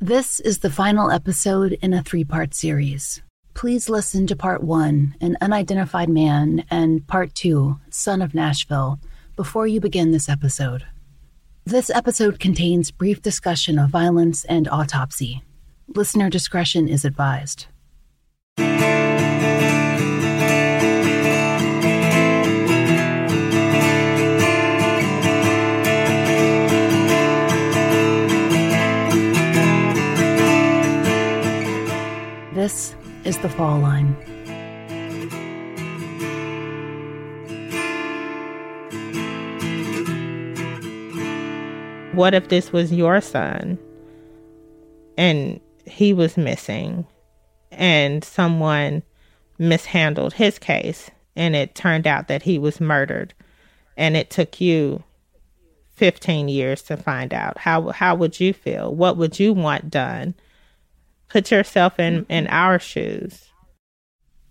This is the final episode in a three part series. Please listen to part one, An Unidentified Man, and part two, Son of Nashville, before you begin this episode. This episode contains brief discussion of violence and autopsy. Listener discretion is advised. This is the fall line. What if this was your son and he was missing and someone mishandled his case and it turned out that he was murdered and it took you 15 years to find out how how would you feel what would you want done Put yourself in, mm-hmm. in our shoes.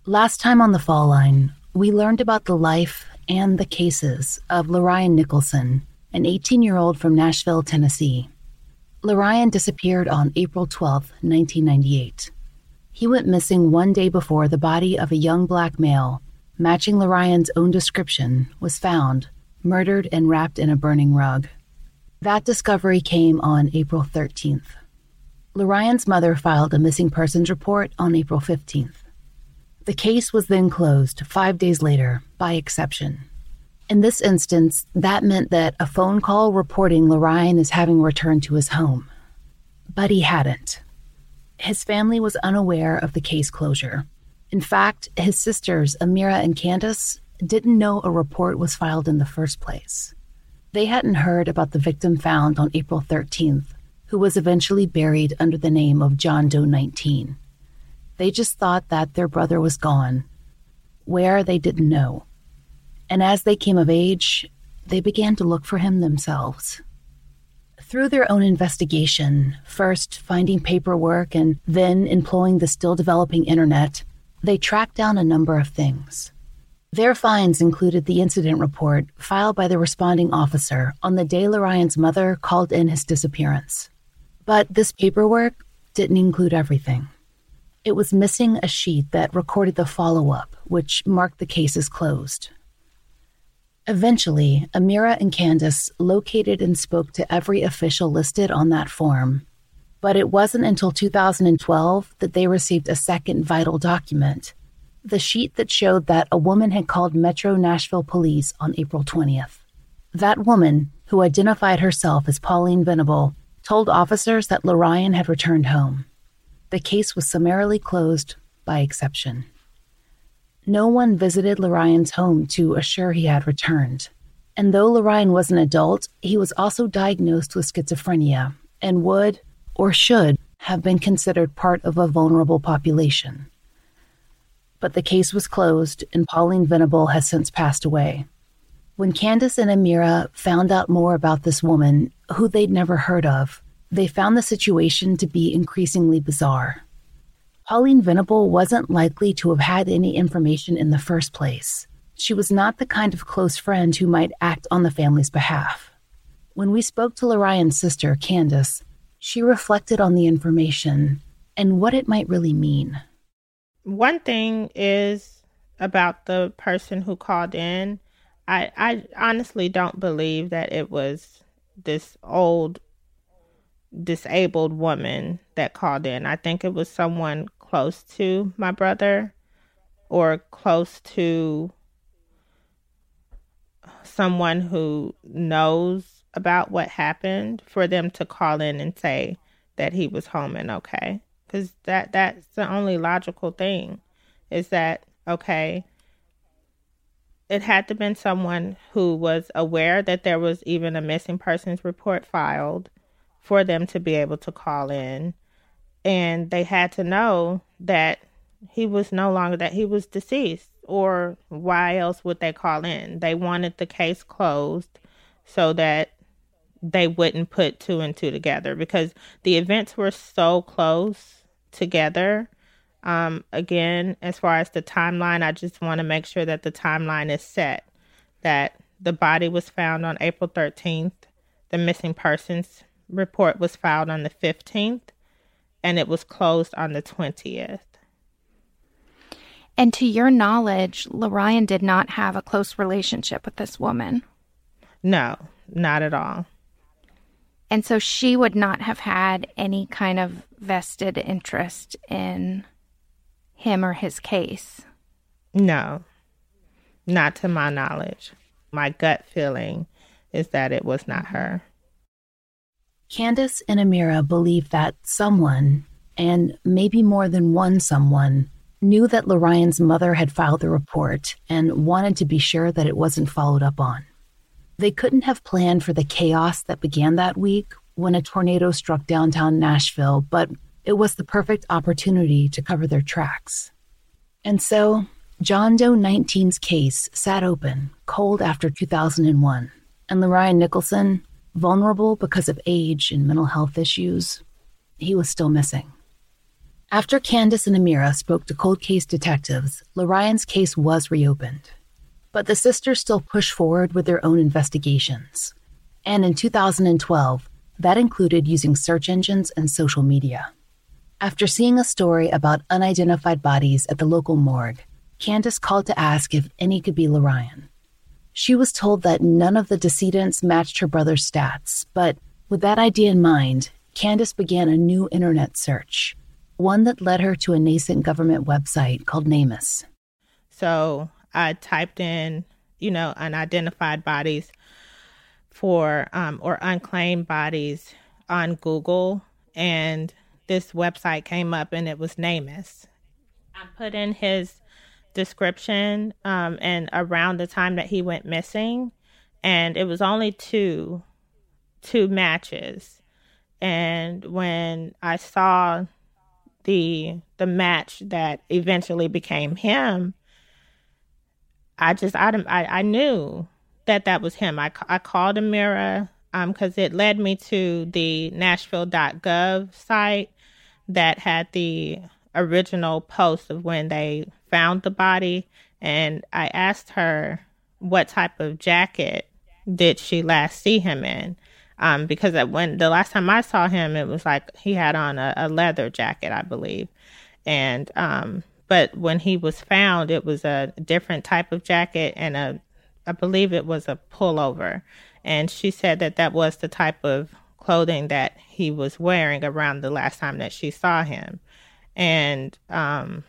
Last time on the Fall Line, we learned about the life and the cases of LeRyan Nicholson, an 18 year old from Nashville, Tennessee. LeRyan disappeared on April 12, 1998. He went missing one day before the body of a young black male, matching LeRyan's own description, was found, murdered and wrapped in a burning rug. That discovery came on April 13th. LeRyan's mother filed a missing persons report on April 15th. The case was then closed five days later by exception. In this instance, that meant that a phone call reporting LeRyan as having returned to his home. But he hadn't. His family was unaware of the case closure. In fact, his sisters, Ameera and Candace, didn't know a report was filed in the first place. They hadn't heard about the victim found on April 13th who was eventually buried under the name of John Doe 19. They just thought that their brother was gone. Where, they didn't know. And as they came of age, they began to look for him themselves. Through their own investigation, first finding paperwork and then employing the still developing internet, they tracked down a number of things. Their finds included the incident report filed by the responding officer on the day LeRyan's mother called in his disappearance. But this paperwork didn't include everything. It was missing a sheet that recorded the follow up, which marked the case as closed. Eventually, Ameera and Candace located and spoke to every official listed on that form. But it wasn't until 2012 that they received a second vital document the sheet that showed that a woman had called Metro Nashville Police on April 20th. That woman, who identified herself as Pauline Venable, told officers that LeRyan had returned home. The case was summarily closed by exception. No one visited LeRyan's home to assure he had returned. And though LeRyan was an adult, he was also diagnosed with schizophrenia and would, or should, have been considered part of a vulnerable population. But the case was closed, and Pauline Venable has since passed away. When Candace and Ameera found out more about this woman, who they'd never heard of, they found the situation to be increasingly bizarre. Pauline Venable wasn't likely to have had any information in the first place. She was not the kind of close friend who might act on the family's behalf. When we spoke to LeRyan's sister, Candace, she reflected on the information and what it might really mean. One thing is about the person who called in I I honestly don't believe that it was this old disabled woman that called in. I think it was someone close to my brother or close to someone who knows about what happened for them to call in and say that he was home and okay cuz that that's the only logical thing is that okay it had to been someone who was aware that there was even a missing persons report filed for them to be able to call in. And they had to know that he was no longer, that he was deceased, or why else would they call in? They wanted the case closed so that they wouldn't put two and two together because the events were so close together. Um, again, as far as the timeline, I just want to make sure that the timeline is set. That the body was found on April 13th. The missing persons report was filed on the 15th, and it was closed on the 20th. And to your knowledge, Lorian did not have a close relationship with this woman. No, not at all. And so she would not have had any kind of vested interest in him or his case. No, not to my knowledge. My gut feeling is that it was not her. Candace and Ameera believe that someone, and maybe more than one someone, knew that LeRyan's mother had filed the report and wanted to be sure that it wasn't followed up on. They couldn't have planned for the chaos that began that week when a tornado struck downtown Nashville, but it was the perfect opportunity to cover their tracks. And so, John Doe 19's case sat open, cold after 2001, and LeRyan Nicholson, vulnerable because of age and mental health issues, he was still missing. After Candace and Ameera spoke to cold case detectives, LeRyan's case was reopened. But the sisters still pushed forward with their own investigations. And in 2012, that included using search engines and social media. After seeing a story about unidentified bodies at the local morgue, Candace called to ask if any could be LeRyan. She was told that none of the decedents matched her brother's stats, but with that idea in mind, Candace began a new internet search one that led her to a nascent government website called NamUs. So I typed in, you know, unidentified bodies for um, or unclaimed bodies on Google, and this website came up, and it was NamUs. I put in his description, um, and around the time that he went missing, and it was only two, two matches, and when I saw the the match that eventually became him, I just I I, I knew that that was him. I, I called Ameera because um, it led me to the Nashville.gov site that had the original post of when they found the body, and I asked her what type of jacket did she last see him in, um, because when the last time I saw him, it was like he had on a, a leather jacket, I believe, and um, but when he was found, it was a different type of jacket and a, I believe it was a pullover, and she said that that was the type of clothing that he was wearing around the last time that she saw him, and um,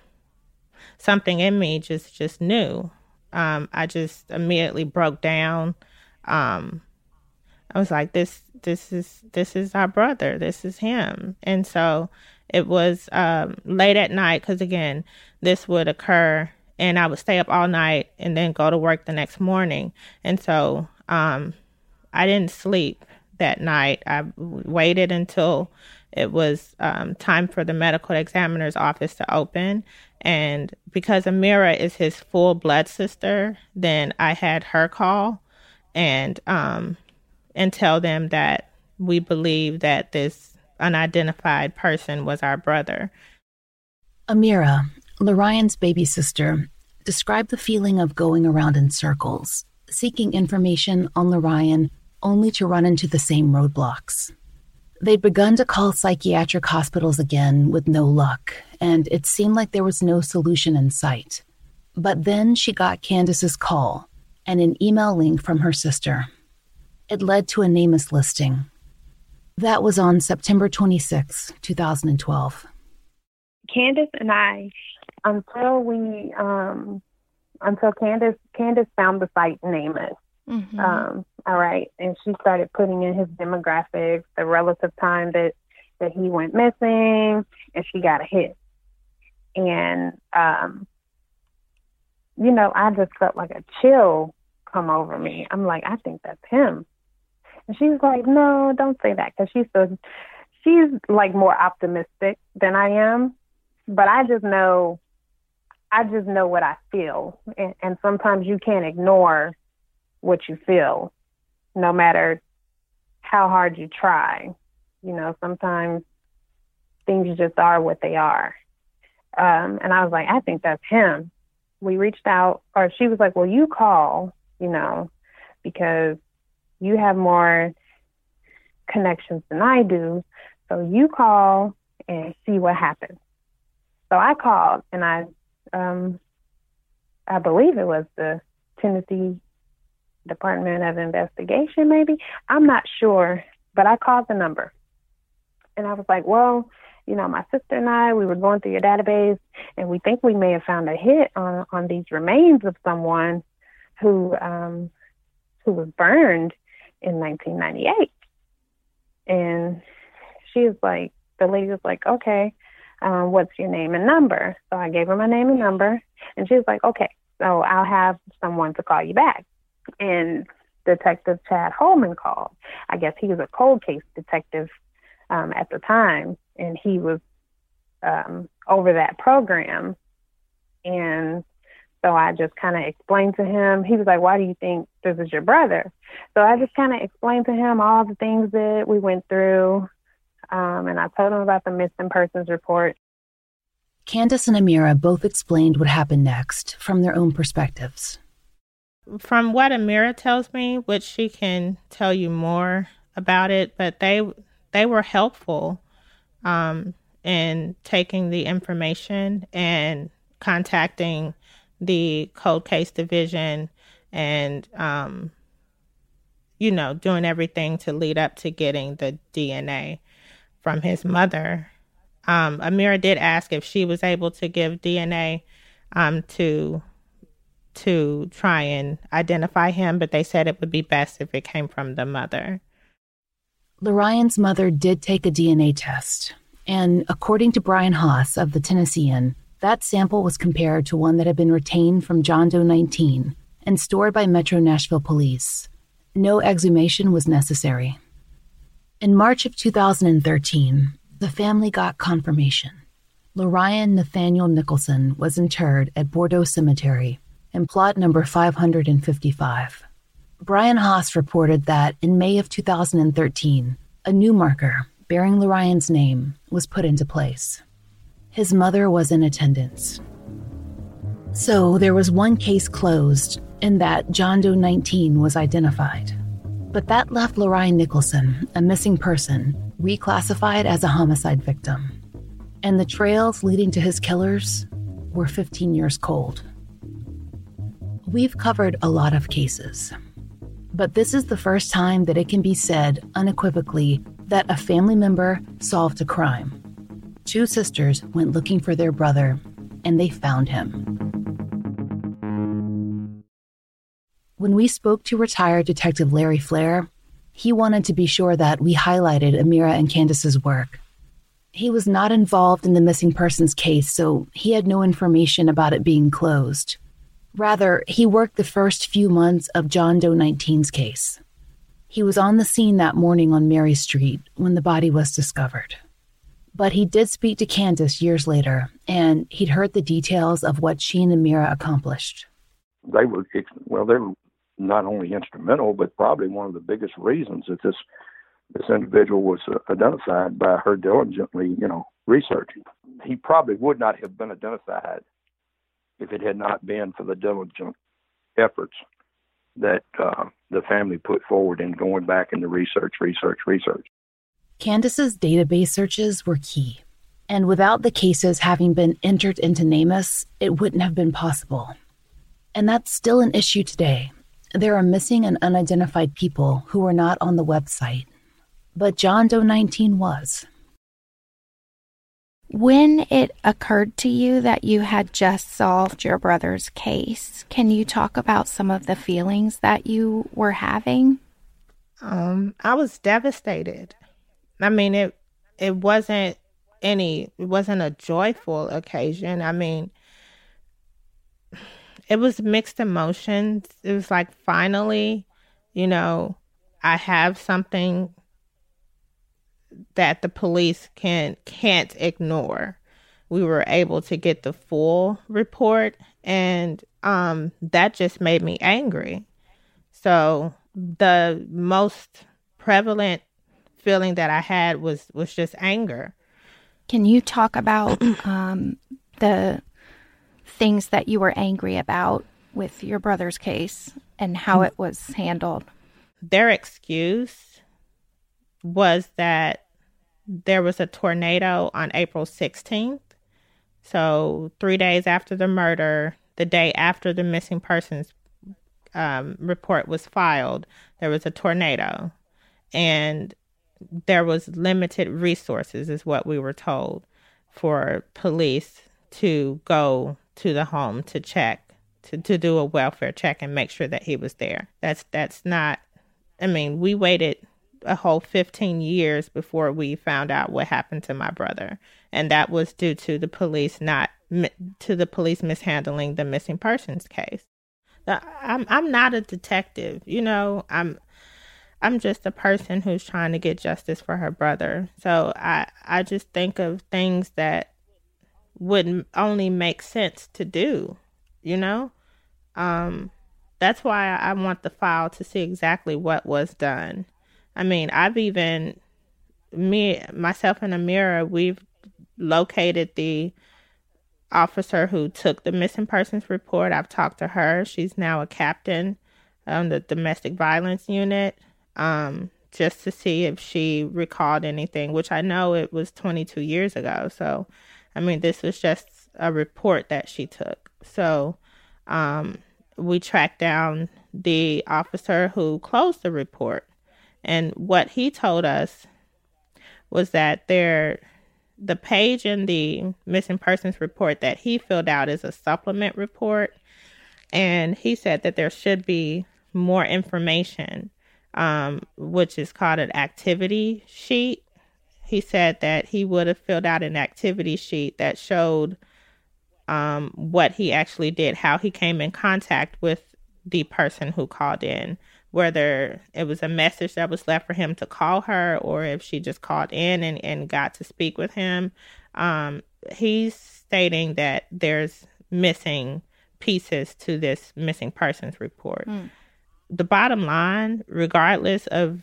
something in me just just knew. Um, I just immediately broke down. Um, I was like, this, this is, this is our brother. This is him. And so it was um, late at night because again, this would occur, and I would stay up all night and then go to work the next morning. And so um, I didn't sleep that night. I waited until it was um, time for the medical examiner's office to open. And because Ameera is his full blood sister, then I had her call. And um, and tell them that we believe that this unidentified person was our brother. Ameera, LeRyan's baby sister, described the feeling of going around in circles, seeking information on LeRyan only to run into the same roadblocks. They'd begun to call psychiatric hospitals again with no luck, and it seemed like there was no solution in sight. But then she got Candace's call and an email link from her sister it led to a NamUs listing. That was on September 26, 2012. Candace and I, until we, um, until Candace, Candace found the site NamUs. Mm-hmm. Um, all right, and she started putting in his demographics, the relative time that that he went missing, and she got a hit. And um, you know, I just felt like a chill come over me. I'm like, I think that's him. And she's like, no, don't say that because she's so, she's like more optimistic than I am. But I just know, I just know what I feel. And, and sometimes you can't ignore what you feel, no matter how hard you try. You know, sometimes things just are what they are. Um, and I was like, I think that's him. We reached out, or she was like, Well, you call, you know, because you have more connections than I do. So you call and see what happens. So I called and I, um, I believe it was the Tennessee Department of Investigation, maybe. I'm not sure, but I called the number. And I was like, well, you know, my sister and I, we were going through your database and we think we may have found a hit on, on these remains of someone who, um, who was burned in 1998. And she was like, the lady was like, okay, um, what's your name and number? So I gave her my name and number and she was like, okay, so I'll have someone to call you back. And Detective Chad Holman called. I guess he was a cold case detective um, at the time and he was um, over that program. And so I just kind of explained to him. He was like, "Why do you think this is your brother?" So I just kind of explained to him all the things that we went through, um, and I told him about the missing persons report. Candace and Ameera both explained what happened next from their own perspectives. From what Ameera tells me, which she can tell you more about it, but they they were helpful um, in taking the information and contacting the cold case division and um, you know doing everything to lead up to getting the dna from his mother. Um, ameera did ask if she was able to give dna um, to to try and identify him but they said it would be best if it came from the mother LeRyan's mother did take a DNA test, and according to Brian Haas of the Tennessean, that sample was compared to one that had been retained from John Doe 19 and stored by Metro Nashville Police. No exhumation was necessary. In March of 2013, the family got confirmation. LeRyan Nathaniel Nicholson was interred at Bordeaux Cemetery in plot number 555. Brian Haas reported that in May of 2013, a new marker bearing LeRyan's name was put into place. His mother was in attendance. So there was one case closed in that John Doe 19 was identified. But that left LeRyan Nicholson, a missing person, reclassified as a homicide victim. And the trails leading to his killers were 15 years cold. We've covered a lot of cases, but this is the first time that it can be said unequivocally that a family member solved a crime. Two sisters went looking for their brother, and they found him. When we spoke to retired Detective Larry Flair, he wanted to be sure that we highlighted Ameera and Candace's work. He was not involved in the missing persons case, so he had no information about it being closed. Rather, he worked the first few months of John Doe 19's case. He was on the scene that morning on Mary Street when the body was discovered. But he did speak to Candace years later, and he'd heard the details of what she and Ameera accomplished. They were, well, they were not only instrumental, but probably one of the biggest reasons that this this individual was uh, identified by her diligently, you know, researching. He probably would not have been identified if it had not been for the diligent efforts that uh, the family put forward in going back into research, research, research. Candace's database searches were key, and without the cases having been entered into NamUs, it wouldn't have been possible. And that's still an issue today. There are missing and unidentified people who are not on the website. But John Doe 19 was. When it occurred to you that you had just solved your brother's case, can you talk about some of the feelings that you were having? Um, I was devastated. I mean, it it wasn't any it wasn't a joyful occasion. I mean, it was mixed emotions. It was like finally, you know, I have something that the police can can't ignore. We were able to get the full report and um that just made me angry. So the most prevalent feeling that I had was was just anger. Can you talk about um, the things that you were angry about with your brother's case and how it was handled? Their excuse was that there was a tornado on April 16th. So, three days after the murder, the day after the missing persons um, report was filed, there was a tornado. And there was limited resources, is what we were told, for police to go to the home to check, to, to do a welfare check and make sure that he was there. That's that's not. I mean, we waited a whole 15 years before we found out what happened to my brother, and that was due to the police not to the police mishandling the missing persons case. I'm I'm not a detective, you know. I'm I'm just a person who's trying to get justice for her brother. So I I just think of things that would only make sense to do, you know? Um that's why I want the file to see exactly what was done. I mean, I've even me myself in and Ameera, we've located the officer who took the missing persons report. I've talked to her. She's now a captain on the domestic violence unit um, just to see if she recalled anything, which I know it was 22 years ago. So, I mean, this was just a report that she took. So, um, we tracked down the officer who closed the report. And what he told us was that there, the page in the missing persons report that he filled out is a supplement report. And he said that there should be more information um, which is called an activity sheet. He said that he would have filled out an activity sheet that showed um, what he actually did, how he came in contact with the person who called in, whether it was a message that was left for him to call her or if she just called in and, and got to speak with him. Um, he's stating that there's missing pieces to this missing persons report. Mm the bottom line, regardless of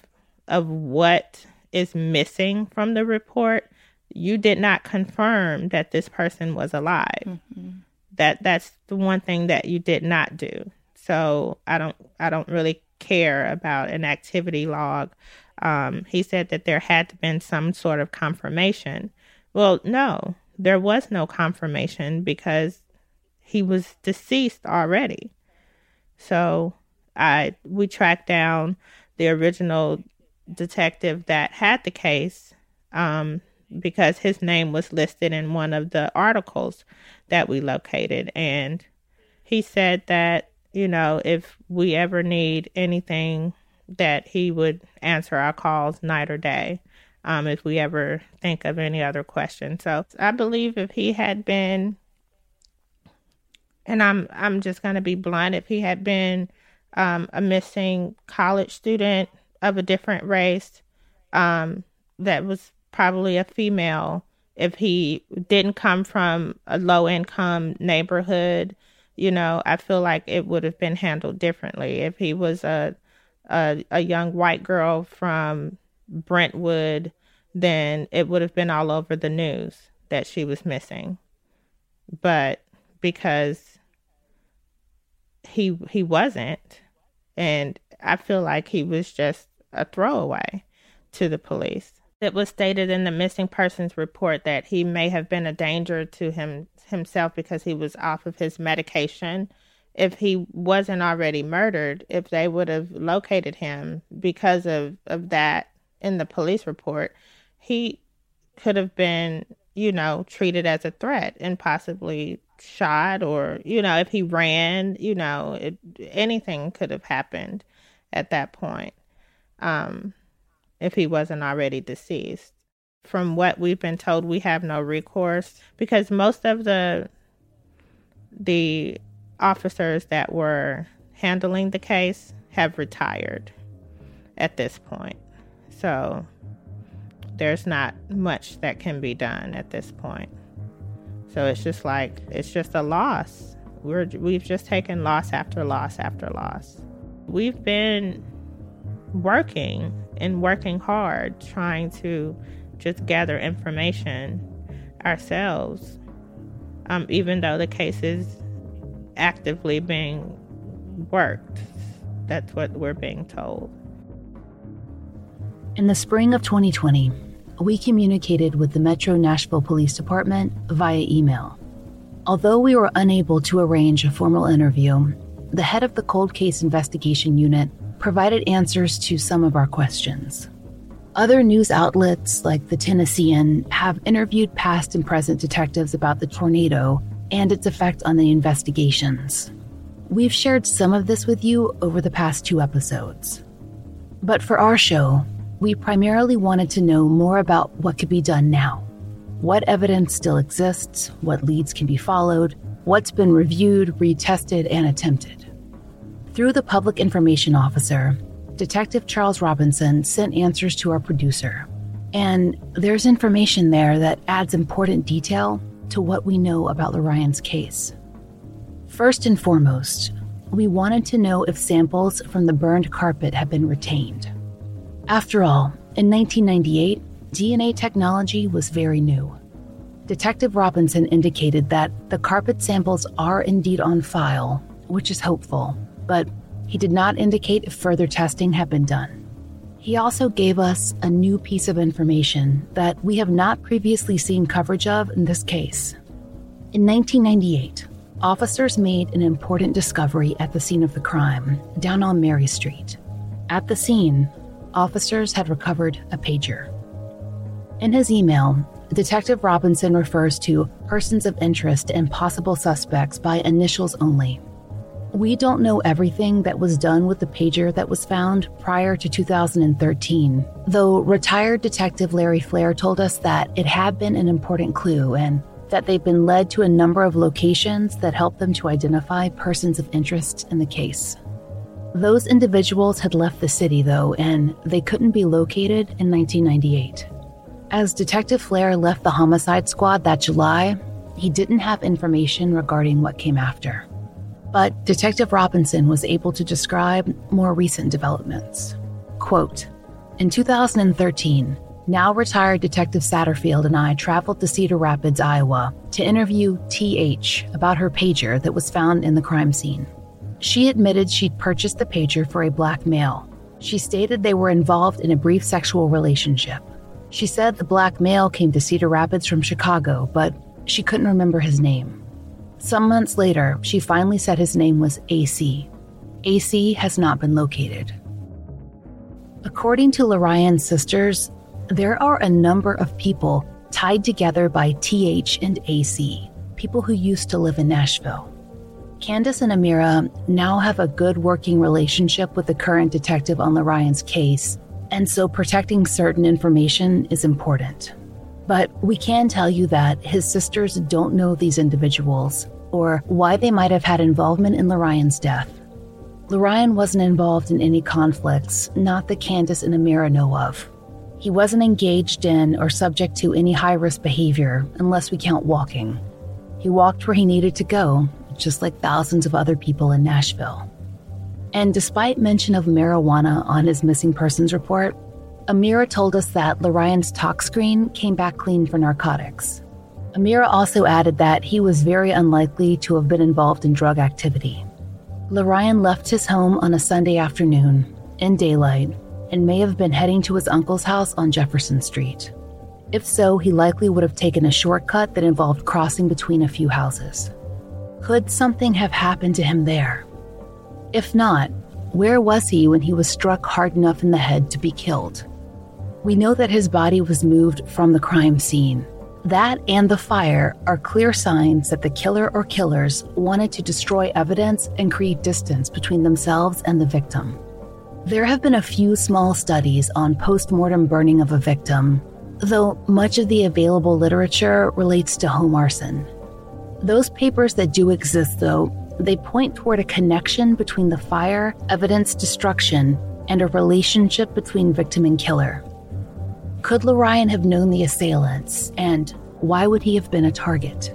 of what is missing from the report, you did not confirm that this person was alive. Mm-hmm. That that's the one thing that you did not do. So I don't I don't really care about an activity log. Um, he said that there had been some sort of confirmation. Well, no, there was no confirmation because he was deceased already. So I we tracked down the original detective that had the case um, because his name was listed in one of the articles that we located, and he said that you know if we ever need anything, that he would answer our calls night or day. Um, if we ever think of any other questions. So I believe if he had been, and I'm I'm just gonna be blunt, if he had been um, a missing college student of a different race um, that was probably a female. If he didn't come from a low income neighborhood, you know, I feel like it would have been handled differently. If he was a a, a young white girl from Brentwood, then it would have been all over the news that she was missing. But because he he wasn't, and I feel like he was just a throwaway to the police. It was stated in the missing persons report that he may have been a danger to him himself because he was off of his medication. If he wasn't already murdered, if they would have located him because of, of that in the police report, he could have been, you know, treated as a threat and possibly shot or you know if he ran you know it, anything could have happened at that point um if he wasn't already deceased from what we've been told we have no recourse because most of the the officers that were handling the case have retired at this point. So there's not much that can be done at this point. So it's just like it's just a loss. We're we've just taken loss after loss after loss. We've been working and working hard trying to just gather information ourselves. Um, even though the case is actively being worked. That's what we're being told. In the spring of 2020, we communicated with the Metro Nashville Police Department via email. Although we were unable to arrange a formal interview, the head of the Cold Case Investigation Unit provided answers to some of our questions. Other news outlets, like the Tennessean, have interviewed past and present detectives about the tornado and its effect on the investigations. We've shared some of this with you over the past two episodes. But for our show, we primarily wanted to know more about what could be done now. What evidence still exists, what leads can be followed, what's been reviewed, retested, and attempted. Through the Public Information Officer, Detective Charles Robinson sent answers to our producer. And there's information there that adds important detail to what we know about LeRyan's case. First and foremost, we wanted to know if samples from the burned carpet had been retained. After all, in 1998, DNA technology was very new. Detective Robinson indicated that the carpet samples are indeed on file, which is hopeful, but he did not indicate if further testing had been done. He also gave us a new piece of information that we have not previously seen coverage of in this case. In 1998, officers made an important discovery at the scene of the crime, down on Mary Street. At the scene, officers had recovered a pager. In his email, Detective Robinson refers to persons of interest and possible suspects by initials only. We don't know everything that was done with the pager that was found prior to 2013, though retired Detective Larry Flair told us that it had been an important clue and that they've been led to a number of locations that help them to identify persons of interest in the case. Those individuals had left the city, though, and they couldn't be located in 1998. As Detective Flair left the homicide squad that July, he didn't have information regarding what came after. But Detective Robinson was able to describe more recent developments. Quote In 2013, now retired Detective Satterfield and I traveled to Cedar Rapids, Iowa, to interview TH about her pager that was found in the crime scene. She admitted she'd purchased the pager for a black male. She stated they were involved in a brief sexual relationship. She said the black male came to Cedar Rapids from Chicago, but she couldn't remember his name. Some months later, she finally said his name was AC. AC has not been located. According to LeRyan's sisters, there are a number of people tied together by TH and AC, people who used to live in Nashville. Candace and Ameera now have a good working relationship with the current detective on LeRyan's case, and so protecting certain information is important. But we can tell you that his sisters don't know these individuals or why they might have had involvement in LeRyan's death. LeRyan wasn't involved in any conflicts, not that Candace and Ameera know of. He wasn't engaged in or subject to any high risk behavior unless we count walking. He walked where he needed to go, just like thousands of other people in Nashville. And despite mention of marijuana on his missing persons report, Ameera told us that LeRyan's tox screen came back clean for narcotics. Ameera also added that he was very unlikely to have been involved in drug activity. LeRyan left his home on a Sunday afternoon, in daylight, and may have been heading to his uncle's house on Jefferson Street. If so, he likely would have taken a shortcut that involved crossing between a few houses. Could something have happened to him there? If not, where was he when he was struck hard enough in the head to be killed? We know that his body was moved from the crime scene. That and the fire are clear signs that the killer or killers wanted to destroy evidence and create distance between themselves and the victim. There have been a few small studies on post mortem burning of a victim, though much of the available literature relates to home arson. Those papers that do exist, though, they point toward a connection between the fire, evidence destruction, and a relationship between victim and killer. Could LeRyan have known the assailants, and why would he have been a target?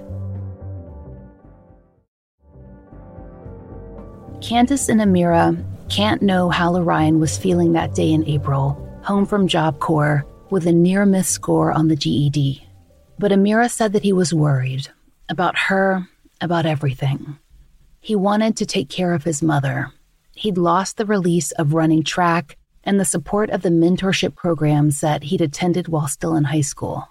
Candace and Ameera can't know how LeRyan was feeling that day in April, home from Job Corps with a near miss score on the GED. But Ameera said that he was worried about her, about everything. He wanted to take care of his mother. He'd lost the release of running track and the support of the mentorship programs that he'd attended while still in high school.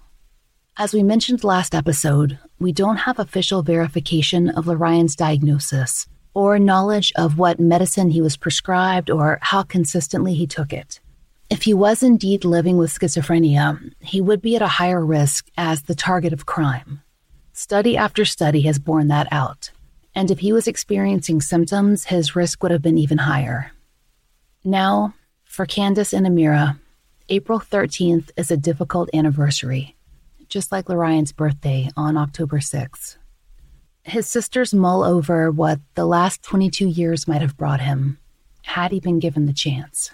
As we mentioned last episode, we don't have official verification of LeRyan's diagnosis or knowledge of what medicine he was prescribed or how consistently he took it. If he was indeed living with schizophrenia, he would be at a higher risk as the target of crime. Study after study has borne that out. And if he was experiencing symptoms, his risk would have been even higher. Now, for Candace and Ameera, April 13th is a difficult anniversary, just like LeRyan's birthday on October 6th. His sisters mull over what the last 22 years might have brought him, had he been given the chance.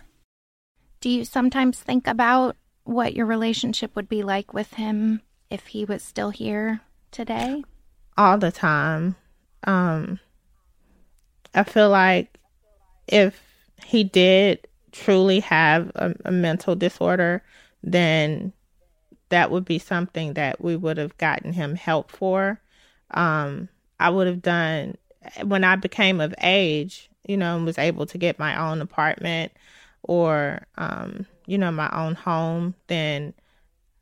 Do you sometimes think about what your relationship would be like with him if he was still here today? All the time. Um, I feel like if he did truly have a, a mental disorder, then that would be something that we would have gotten him help for. Um, I would have done when I became of age, you know, and was able to get my own apartment or, um, you know, my own home, then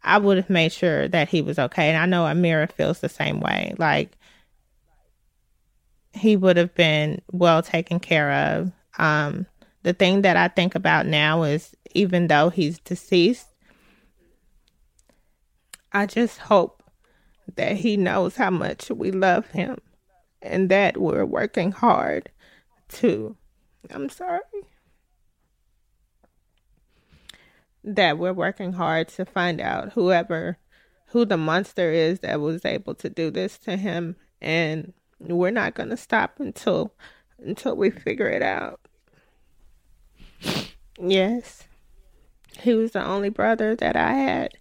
I would have made sure that he was okay. And I know Ameera feels the same way. Like, he would have been well taken care of. Um, the thing that I think about now is even though he's deceased, I just hope that he knows how much we love him and that we're working hard to I'm sorry that we're working hard to find out whoever who the monster is that was able to do this to him and we're not going to stop until until we figure it out. Yes. He was the only brother that I had.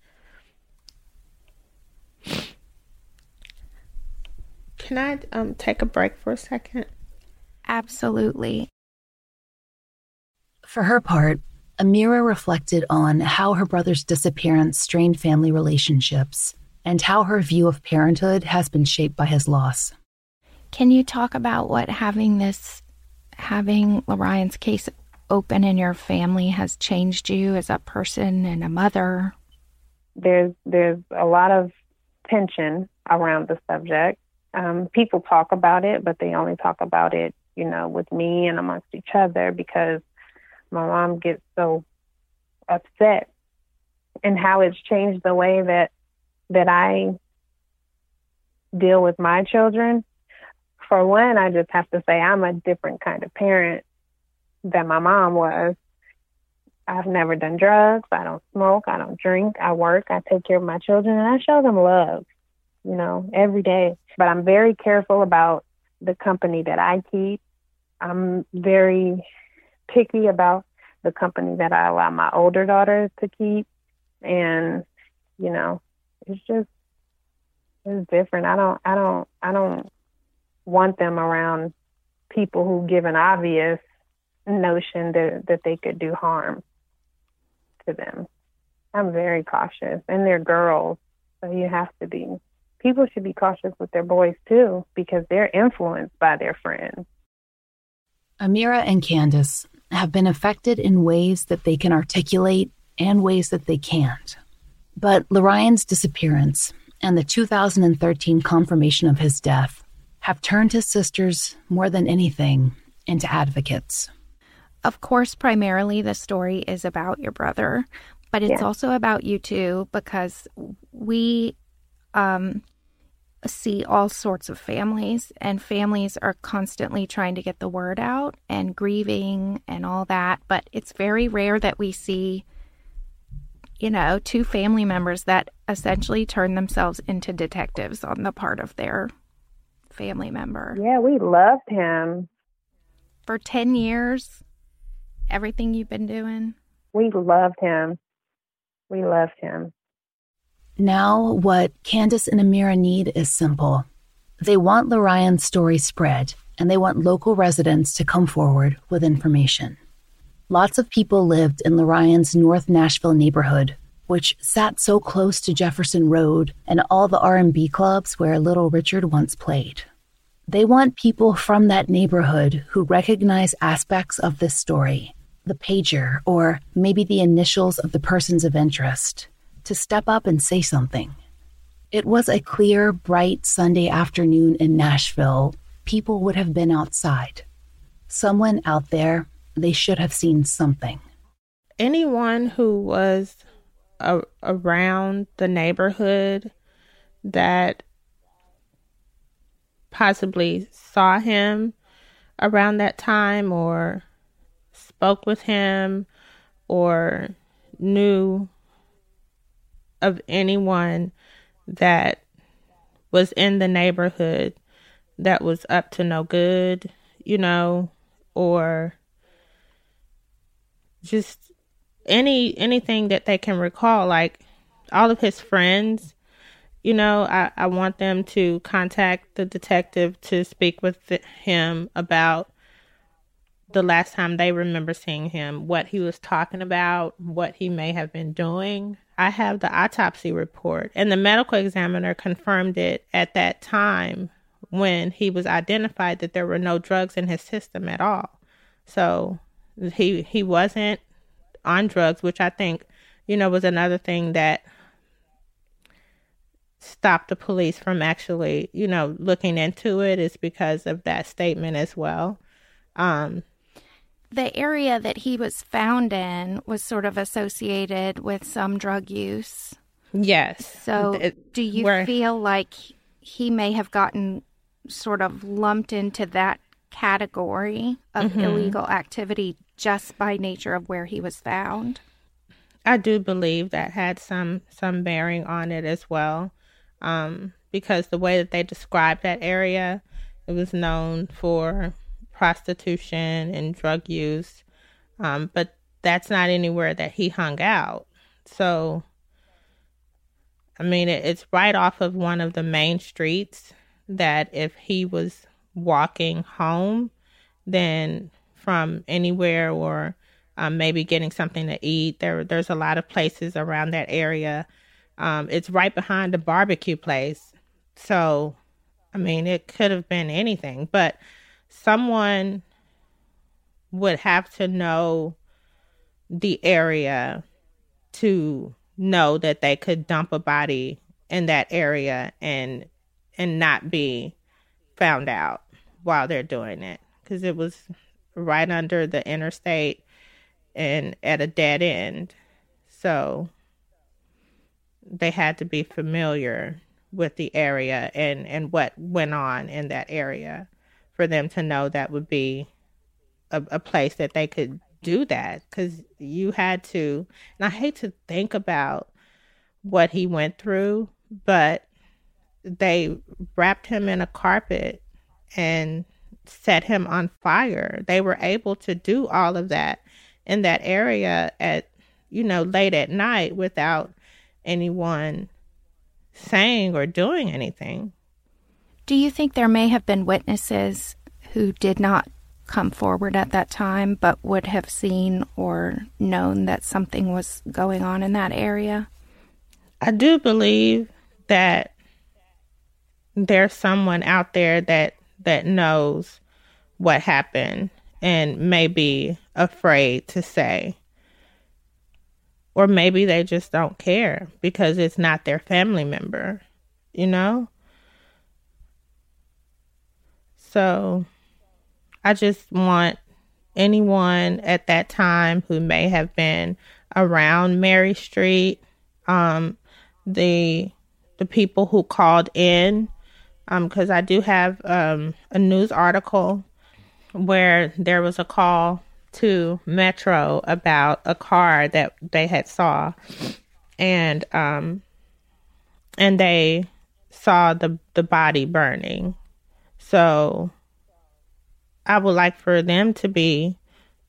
Can I um take a break for a second? Absolutely. For her part, Ameera reflected on how her brother's disappearance strained family relationships and how her view of parenthood has been shaped by his loss. Can you talk about what having this, having LeRyan's case open in your family has changed you as a person and a mother? There's there's a lot of tension around the subject. Um, people talk about it, but they only talk about it, you know, with me and amongst each other because my mom gets so upset and how it's changed the way that that I deal with my children. For one, I just have to say I'm a different kind of parent than my mom was. I've never done drugs. I don't smoke. I don't drink. I work. I take care of my children and I show them love, you know, every day. But I'm very careful about the company that I keep. I'm very picky about the company that I allow my older daughters to keep. And, you know, it's just it's different. I don't I don't I don't want them around people who give an obvious notion that that they could do harm to them. I'm very cautious and they're girls, so you have to be. People should be cautious with their boys too because they're influenced by their friends. Ameera and Candace have been affected in ways that they can articulate and ways that they can't. But LeRyan's disappearance and the 2013 confirmation of his death have turned his sisters, more than anything, into advocates. Of course, primarily the story is about your brother, but it's yeah. also about you too because we um, see all sorts of families, and families are constantly trying to get the word out and grieving and all that. But it's very rare that we see, you know, two family members that essentially turn themselves into detectives on the part of their family member. Yeah, we loved him. For 10 years, everything you've been doing? We loved him. We loved him. Now, what Candace and Ameera need is simple. They want LeRyan's story spread, and they want local residents to come forward with information. Lots of people lived in LeRyan's North Nashville neighborhood, which sat so close to Jefferson Road and all the R&B clubs where Little Richard once played. They want people from that neighborhood who recognize aspects of this story, the pager, or maybe the initials of the persons of interest, to step up and say something. It was a clear, bright Sunday afternoon in Nashville. People would have been outside. Someone out there, they should have seen something. Anyone who was a- around the neighborhood that possibly saw him around that time or spoke with him or knew of anyone that was in the neighborhood that was up to no good, you know, or just any anything that they can recall like all of his friends you know i i want them to contact the detective to speak with him about the last time they remember seeing him what he was talking about what he may have been doing I have the autopsy report, and the medical examiner confirmed it at that time when he was identified that there were no drugs in his system at all. So he he wasn't on drugs, which I think, you know, was another thing that stopped the police from actually, you know, looking into it is because of that statement as well. Um, the area that he was found in was sort of associated with some drug use. Yes. So, it, do you feel like he may have gotten sort of lumped into that category of mm-hmm. illegal activity just by nature of where he was found? I do believe that had some some bearing on it as well, um, because the way that they described that area, it was known for prostitution and drug use. Um, but that's not anywhere that he hung out. So, I mean, it, it's right off of one of the main streets that if he was walking home, then from anywhere or um, maybe getting something to eat, there there's a lot of places around that area. Um, it's right behind the barbecue place. So, I mean, it could have been anything, but someone would have to know the area to know that they could dump a body in that area and and not be found out while they're doing it because it was right under the interstate and at a dead end so they had to be familiar with the area and and what went on in that area for them to know that would be a, a place that they could do that. Because you had to and i hate to think about what he went through but they wrapped him in a carpet and set him on fire. They were able to do all of that in that area at you know late at night without anyone saying or doing anything do you think there may have been witnesses who did not come forward at that time but would have seen or known that something was going on in that area? I do believe that there's someone out there that that knows what happened and may be afraid to say. Or maybe they just don't care because it's not their family member, you know? So I just want anyone at that time who may have been around Mary Street, um, the the people who called in, because um, I do have um, a news article where there was a call to Metro about a car that they had saw, and um, and they saw the the body burning. So I would like for them to be,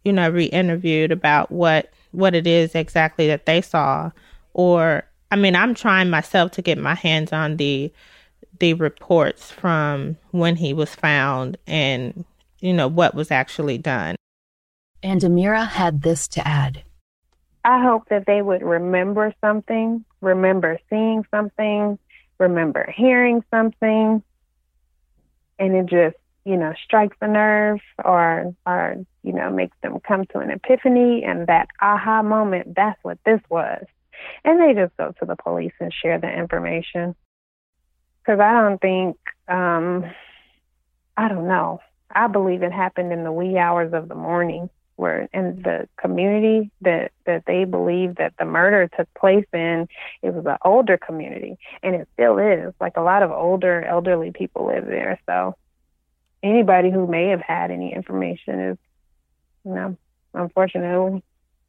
you know, re-interviewed about what what it is exactly that they saw. Or I mean, I'm trying myself to get my hands on the the reports from when he was found and you know what was actually done. And Ameera had this to add. I hope that they would remember something, remember seeing something, remember hearing something, and it just, you know, strikes a nerve or or, you know, makes them come to an epiphany and that aha moment, that's what this was. And they just go to the police and share the information. Because I don't think, um, I don't know. I believe it happened in the wee hours of the morning where in the community that that they believe that the murder took place in. It was an older community and it still is. Like a lot of older elderly people live there so anybody who may have had any information is you know unfortunately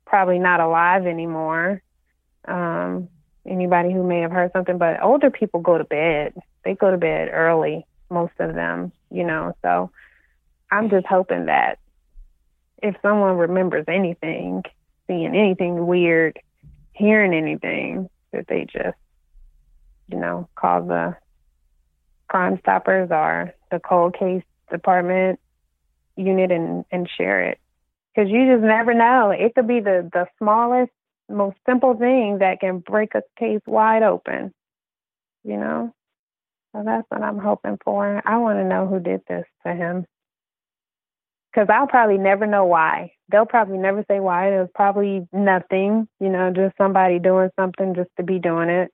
probably not alive anymore. Um anybody who may have heard something but older people go to bed. They go to bed early most of them you know so i'm just hoping that if someone remembers anything, seeing anything weird, hearing anything, that they just, you know, call the Crime Stoppers or the cold case department unit and, and share it. Because you just never know. It could be the, the smallest, most simple thing that can break a case wide open, you know? So that's what I'm hoping for. I want to know who did this to him because I'll probably never know why. They'll probably never say why. It was probably nothing, you know, just somebody doing something just to be doing it.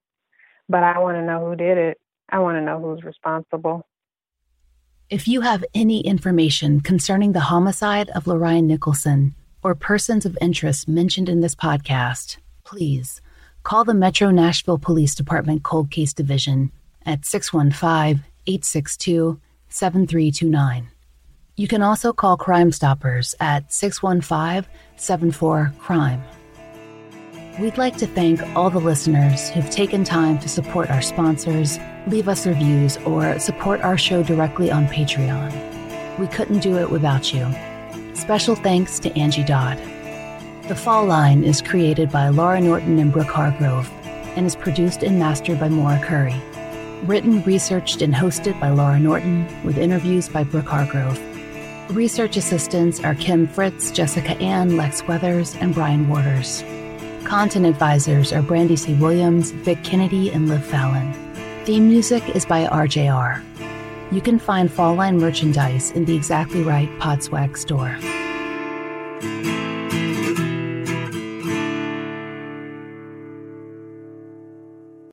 But I want to know who did it. I want to know who's responsible. If you have any information concerning the homicide of LeRyan Nicholson or persons of interest mentioned in this podcast, please call the Metro Nashville Police Department Cold Case Division at 615 862 7329. You can also call Crime Stoppers at 615 74 Crime. We'd like to thank all the listeners who've taken time to support our sponsors, leave us reviews, or support our show directly on Patreon. We couldn't do it without you. Special thanks to Angie Dodd. The Fall Line is created by Laurah Norton and Brooke Hargrove and is produced and mastered by Maura Currie. Written, researched, and hosted by Laurah Norton with interviews by Brooke Hargrove. Research assistants are Kim Fritz, Jessica Ann, Lex Weathers, and Bryan Worters. Content advisors are Brandy C. Williams, Vic Kennedy, and Liv Fallon. Theme music is by RJR. You can find Fall Line merchandise in the Exactly Right Podswag store.